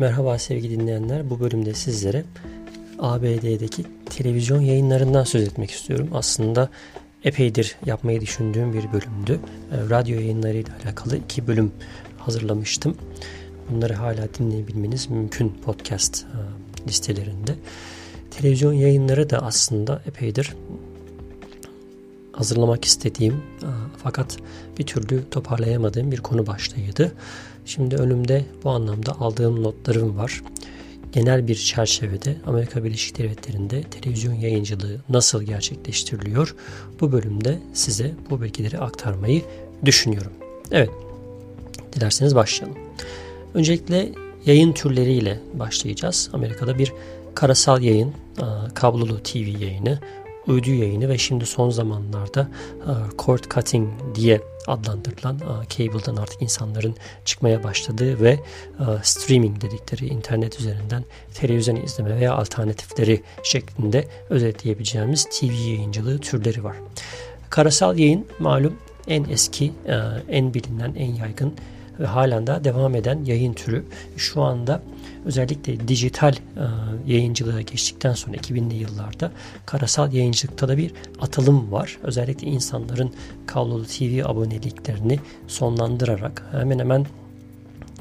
Merhaba sevgili dinleyenler. Bu bölümde sizlere ABD'deki televizyon yayınlarından söz etmek istiyorum. Aslında epeydir yapmayı düşündüğüm bir bölümdü. Ee, radyo yayınlarıyla alakalı iki bölüm hazırlamıştım. Bunları hala dinleyebilmeniz mümkün podcast e, listelerinde. Televizyon yayınları da aslında epeydir hazırlamak istediğim e, fakat bir türlü toparlayamadığım bir konu başlığıydı. Şimdi önümde bu anlamda aldığım notlarım var. Genel bir çerçevede Amerika Birleşik Devletleri'nde televizyon yayıncılığı nasıl gerçekleştiriliyor? Bu bölümde size bu bilgileri aktarmayı düşünüyorum. Evet, dilerseniz başlayalım. Öncelikle yayın türleriyle başlayacağız. Amerika'da bir karasal yayın, kablolu TV yayını, uydu yayını ve şimdi son zamanlarda cord cutting diye adlandırılan cable'dan artık insanların çıkmaya başladığı ve streaming dedikleri internet üzerinden televizyon izleme veya alternatifleri şeklinde özetleyebileceğimiz TV yayıncılığı türleri var. Karasal yayın malum en eski, en bilinen, en yaygın ve halen daha devam eden yayın türü. Şu anda özellikle dijital e, yayıncılığa geçtikten sonra 2000'li yıllarda karasal yayıncılıkta da bir atılım var. Özellikle insanların kablolu TV aboneliklerini sonlandırarak hemen hemen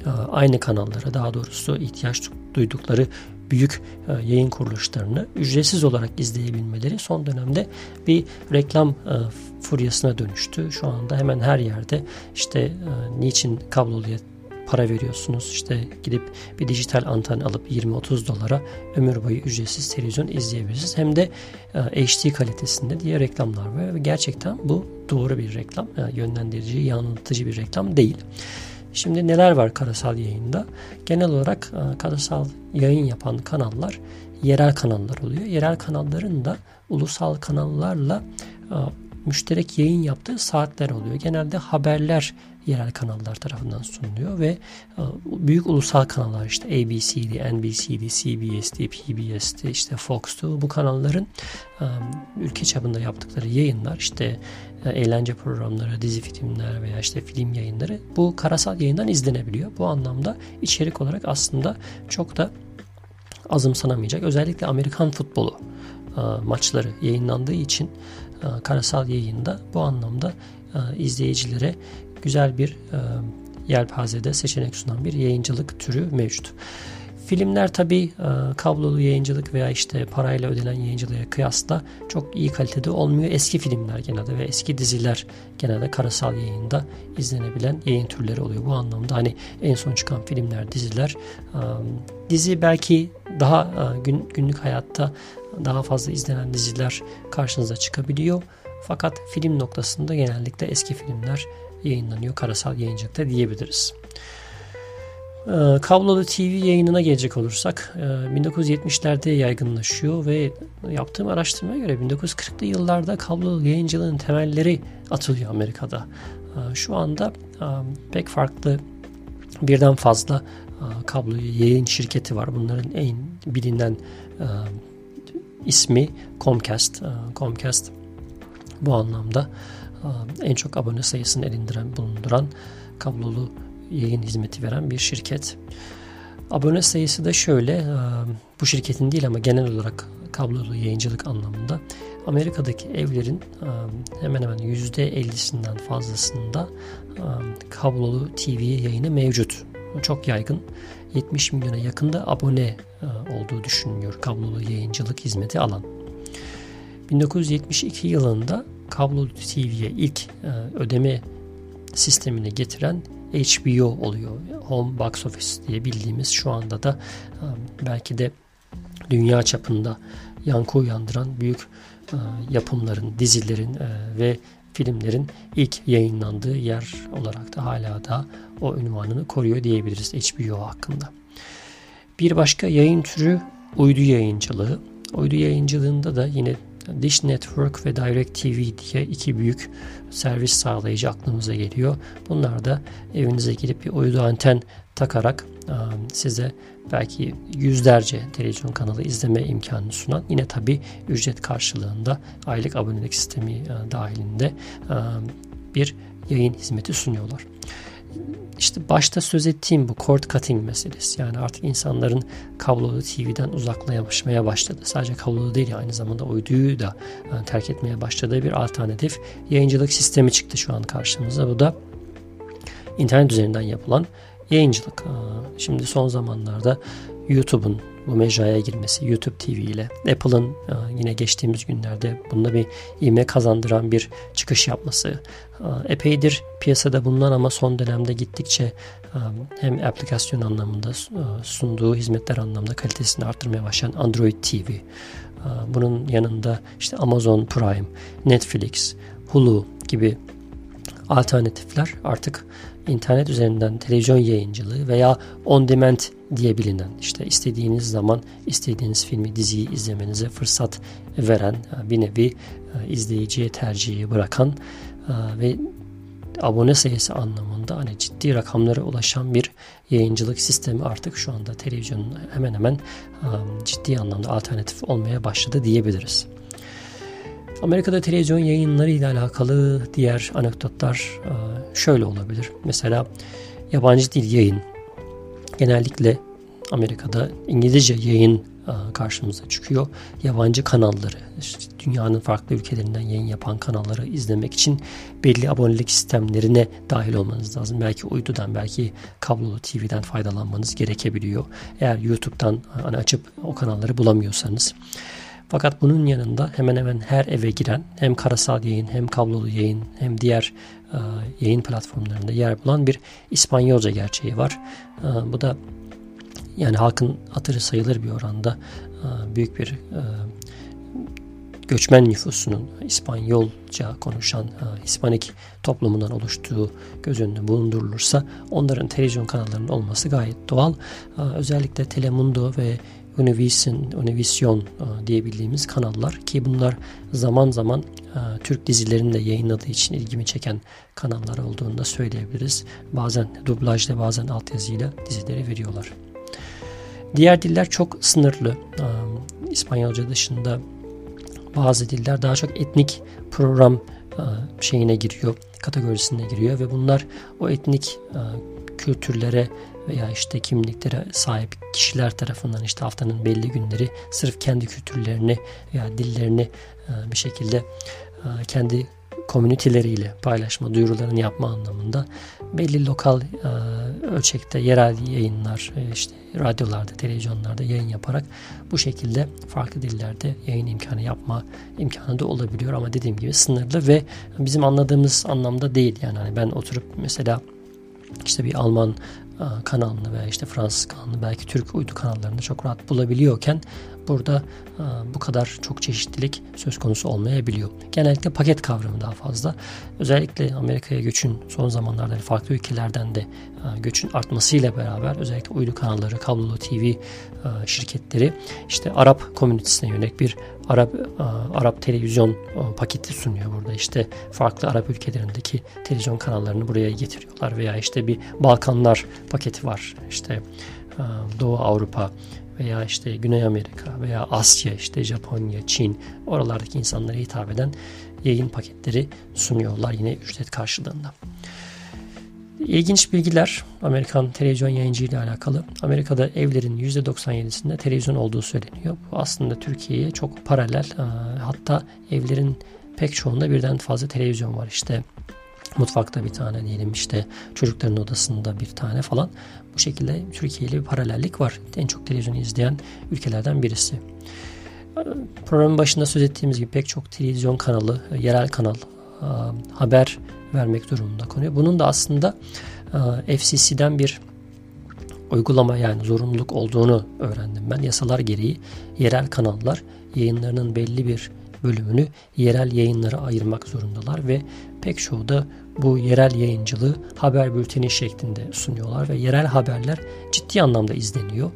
e, aynı kanallara daha doğrusu ihtiyaç duydukları büyük e, yayın kuruluşlarını ücretsiz olarak izleyebilmeleri son dönemde bir reklam e, furyasına dönüştü. Şu anda hemen her yerde işte e, niçin kabloluya para veriyorsunuz. İşte gidip bir dijital anten alıp 20-30 dolara ömür boyu ücretsiz televizyon izleyebilirsiniz. Hem de HD kalitesinde diye reklamlar var ve gerçekten bu doğru bir reklam. Yönlendirici, yanıltıcı bir reklam değil. Şimdi neler var karasal yayında? Genel olarak e, karasal yayın yapan kanallar yerel kanallar oluyor. Yerel kanalların da ulusal kanallarla e, müşterek yayın yaptığı saatler oluyor. Genelde haberler yerel kanallar tarafından sunuluyor ve e, büyük ulusal kanallar işte ABC'di, NBC'di, CBS'di, PBS'di, işte Fox'tu bu kanalların ülke çapında yaptıkları yayınlar işte eğlence programları, dizi filmler veya işte film yayınları bu karasal yayından izlenebiliyor. Bu anlamda içerik olarak aslında çok da azımsanamayacak. Özellikle Amerikan futbolu e, maçları yayınlandığı için e, karasal yayında bu anlamda e, izleyicilere güzel bir yelpazede seçenek sunan bir yayıncılık türü mevcut. Filmler tabi e, kablolu yayıncılık veya işte parayla ödenen yayıncılığa kıyasla çok iyi kalitede olmuyor. Eski filmler genelde ve eski diziler genelde karasal yayında izlenebilen yayın türleri oluyor. Bu anlamda hani en son çıkan filmler, diziler e, dizi belki daha e, gün, günlük hayatta daha fazla izlenen diziler karşınıza çıkabiliyor. Fakat film noktasında genellikle eski filmler yayınlanıyor karasal yayıncılıkta diyebiliriz. Ee, kablolu TV yayınına gelecek olursak 1970'lerde e, yaygınlaşıyor ve yaptığım araştırmaya göre 1940'lı yıllarda kablolu yayıncılığın temelleri atılıyor Amerika'da. Ee, şu anda e, pek farklı birden fazla e, kablo yayın şirketi var. Bunların en bilinen ismi Comcast. Comcast bu anlamda en çok abone sayısını elindiren bulunduran kablolu yayın hizmeti veren bir şirket. Abone sayısı da şöyle, e, bu şirketin değil ama genel olarak kablolu yayıncılık anlamında Amerika'daki evlerin e, hemen hemen %50'sinden fazlasında e, kablolu TV yayını mevcut. Çok yaygın. 70 milyona yakında abone olduğu düşünülüyor kablolu yayıncılık hizmeti alan. 1972 yılında kablolu TV'ye ilk ödeme sistemini getiren HBO oluyor. Home Box Office diye bildiğimiz şu anda da e, belki de dünya çapında yankı uyandıran büyük e, yapımların, dizilerin e, ve filmlerin ilk yayınlandığı yer olarak da hala da o ünvanını koruyor diyebiliriz HBO hakkında. Bir başka yayın türü uydu yayıncılığı. Uydu yayıncılığında da yine Dish Network ve Direct TV diye iki büyük servis sağlayıcı aklımıza geliyor. Bunlar da evinize girip bir uydu anten takarak size belki yüzlerce televizyon kanalı izleme imkanını sunan yine tabi ücret karşılığında aylık abonelik sistemi dahilinde bir yayın hizmeti sunuyorlar. İşte başta söz ettiğim bu cord cutting meselesi. Yani artık insanların kablolu TV'den uzaklaşmaya başladı. Sadece kablolu değil aynı zamanda uyduyu da yani terk etmeye başladığı bir alternatif yayıncılık sistemi çıktı şu an karşımıza. Bu da internet üzerinden yapılan yayıncılık. Şimdi son zamanlarda YouTube'un bu mecraya girmesi, YouTube TV ile Apple'ın e, yine geçtiğimiz günlerde bunda bir ivme kazandıran bir çıkış yapması e, epeydir piyasada bulunan ama son dönemde gittikçe e, hem aplikasyon anlamında sunduğu hizmetler anlamında kalitesini arttırmaya başlayan Android TV bunun yanında işte Amazon Prime, Netflix, Hulu gibi alternatifler artık internet üzerinden televizyon yayıncılığı veya on demand diye bilinen işte istediğiniz zaman istediğiniz filmi diziyi izlemenize fırsat veren bir nevi e, izleyiciye tercihi bırakan e, ve abone sayısı anlamında hani ciddi rakamlara ulaşan bir yayıncılık sistemi artık şu anda televizyonun hemen hemen e, ciddi anlamda alternatif olmaya başladı diyebiliriz. Amerika'da televizyon yayınları ile alakalı diğer anekdotlar şöyle olabilir. Mesela yabancı dil yayın genellikle Amerika'da İngilizce yayın e, karşımıza çıkıyor. Yabancı kanalları, işte dünyanın farklı ülkelerinden yayın yapan kanalları izlemek için belli abonelik sistemlerine dahil olmanız lazım. Belki uydudan, belki kablolu TV'den faydalanmanız gerekebiliyor. Eğer YouTube'dan hani açıp o kanalları bulamıyorsanız. Fakat bunun yanında hemen hemen her eve giren hem karasal yayın hem kablolu yayın hem diğer e, yayın platformlarında yer bulan bir İspanyolca gerçeği var. E, bu da yani halkın hatırı sayılır bir oranda e, büyük bir e, göçmen nüfusunun İspanyolca konuşan e, Hispanik toplumundan oluştuğu göz önünde bulundurulursa onların televizyon kanallarının olması gayet doğal. Özellikle Telemundo ve Univision, Univision diyebildiğimiz kanallar ki bunlar zaman zaman Türk dizilerini de yayınladığı için ilgimi çeken kanallar olduğunu da söyleyebiliriz. Bazen dublajla bazen altyazıyla dizileri veriyorlar. Diğer diller çok sınırlı. İspanyolca dışında bazı diller daha çok etnik program şeyine giriyor, kategorisine giriyor ve bunlar o etnik kültürlere veya işte kimliklere sahip kişiler tarafından işte haftanın belli günleri sırf kendi kültürlerini veya dillerini bir şekilde kendi komüniteleriyle paylaşma, duyurularını yapma anlamında belli lokal e, ölçekte yerel yayınlar, e, işte radyolarda, televizyonlarda yayın yaparak bu şekilde farklı dillerde yayın imkanı yapma imkanı da olabiliyor ama dediğim gibi sınırlı ve bizim anladığımız anlamda değil. Yani hani ben oturup mesela işte bir Alman e, kanalını veya işte Fransız kanalını belki Türk uydu kanallarını çok rahat bulabiliyorken burada bu kadar çok çeşitlilik söz konusu olmayabiliyor. Genellikle paket kavramı daha fazla. Özellikle Amerika'ya göçün son zamanlarda farklı ülkelerden de göçün artmasıyla beraber özellikle uydu kanalları, kablolu TV şirketleri işte Arap komünitesine yönelik bir Arap Arap televizyon paketi sunuyor burada. İşte farklı Arap ülkelerindeki televizyon kanallarını buraya getiriyorlar veya işte bir Balkanlar paketi var. İşte Doğu Avrupa veya işte Güney Amerika veya Asya işte Japonya, Çin oralardaki insanlara hitap eden yayın paketleri sunuyorlar yine ücret karşılığında. İlginç bilgiler Amerikan televizyon yayıncı ile alakalı. Amerika'da evlerin %97'sinde televizyon olduğu söyleniyor. Bu aslında Türkiye'ye çok paralel. Hatta evlerin pek çoğunda birden fazla televizyon var. İşte mutfakta bir tane diyelim işte çocukların odasında bir tane falan. Bu şekilde Türkiye ile bir paralellik var. En çok televizyon izleyen ülkelerden birisi. Programın başında söz ettiğimiz gibi pek çok televizyon kanalı, yerel kanal haber vermek durumunda konuyor. Bunun da aslında FCC'den bir uygulama yani zorunluluk olduğunu öğrendim ben. Yasalar gereği yerel kanallar yayınlarının belli bir bölümünü yerel yayınlara ayırmak zorundalar ve pek çoğu da bu yerel yayıncılığı haber bülteni şeklinde sunuyorlar ve yerel haberler ciddi anlamda izleniyor.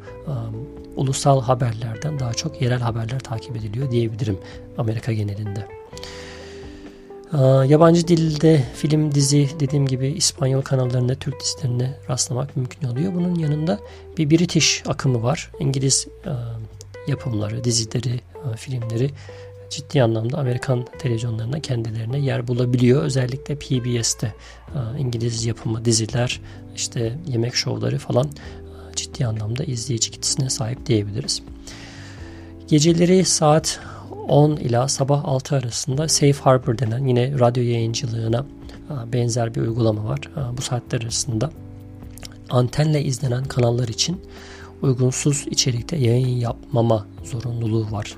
Ulusal haberlerden daha çok yerel haberler takip ediliyor diyebilirim Amerika genelinde. Yabancı dilde film, dizi dediğim gibi İspanyol kanallarında Türk dizilerine rastlamak mümkün oluyor. Bunun yanında bir British akımı var. İngiliz yapımları, dizileri, filmleri ciddi anlamda Amerikan televizyonlarında kendilerine yer bulabiliyor. Özellikle PBS'te e, İngiliz yapımı diziler, işte yemek şovları falan e, ciddi anlamda izleyici kitlesine sahip diyebiliriz. Geceleri saat 10 ila sabah 6 arasında Safe Harbor denen yine radyo yayıncılığına e, benzer bir uygulama var. Bu saatler arasında antenle izlenen kanallar için uygunsuz içerikte yayın yapmama zorunluluğu var.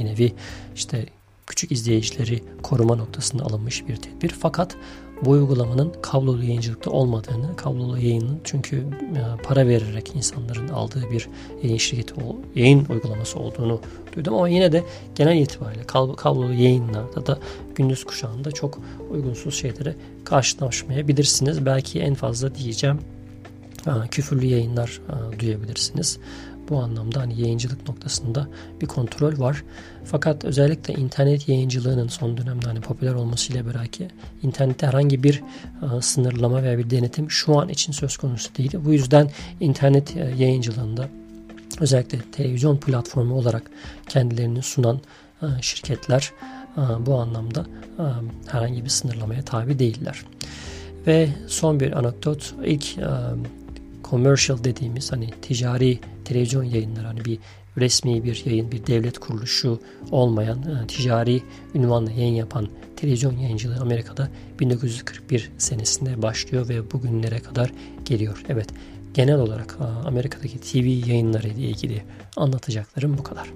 Bir nevi işte küçük izleyicileri koruma noktasında alınmış bir tedbir. Fakat bu uygulamanın kablolu yayıncılıkta olmadığını, kablolu yayının çünkü e, para vererek insanların aldığı bir yayın şirketi, yayın uygulaması olduğunu duydum. Ama yine de genel itibariyle kablolu yayınlarda da gündüz kuşağında çok uygunsuz şeylere karşılaşmayabilirsiniz. Belki en fazla diyeceğim küfürlü yayınlar duyabilirsiniz. Bu anlamda hani yayıncılık noktasında bir kontrol var. Fakat özellikle internet yayıncılığının son dönemde hani popüler olmasıyla beraber internette herhangi bir sınırlama veya bir denetim şu an için söz konusu değil. Bu yüzden internet yayıncılığında özellikle televizyon platformu olarak kendilerini sunan şirketler bu anlamda herhangi bir sınırlamaya tabi değiller. Ve son bir anekdot ilk commercial dediğimiz hani ticari televizyon yayınları hani bir resmi bir yayın bir devlet kuruluşu olmayan e, ticari ünvanla yayın yapan televizyon yayıncılığı Amerika'da 1941 senesinde başlıyor ve bugünlere kadar geliyor. Evet genel olarak Amerika'daki TV yayınları ile ilgili anlatacaklarım bu kadar.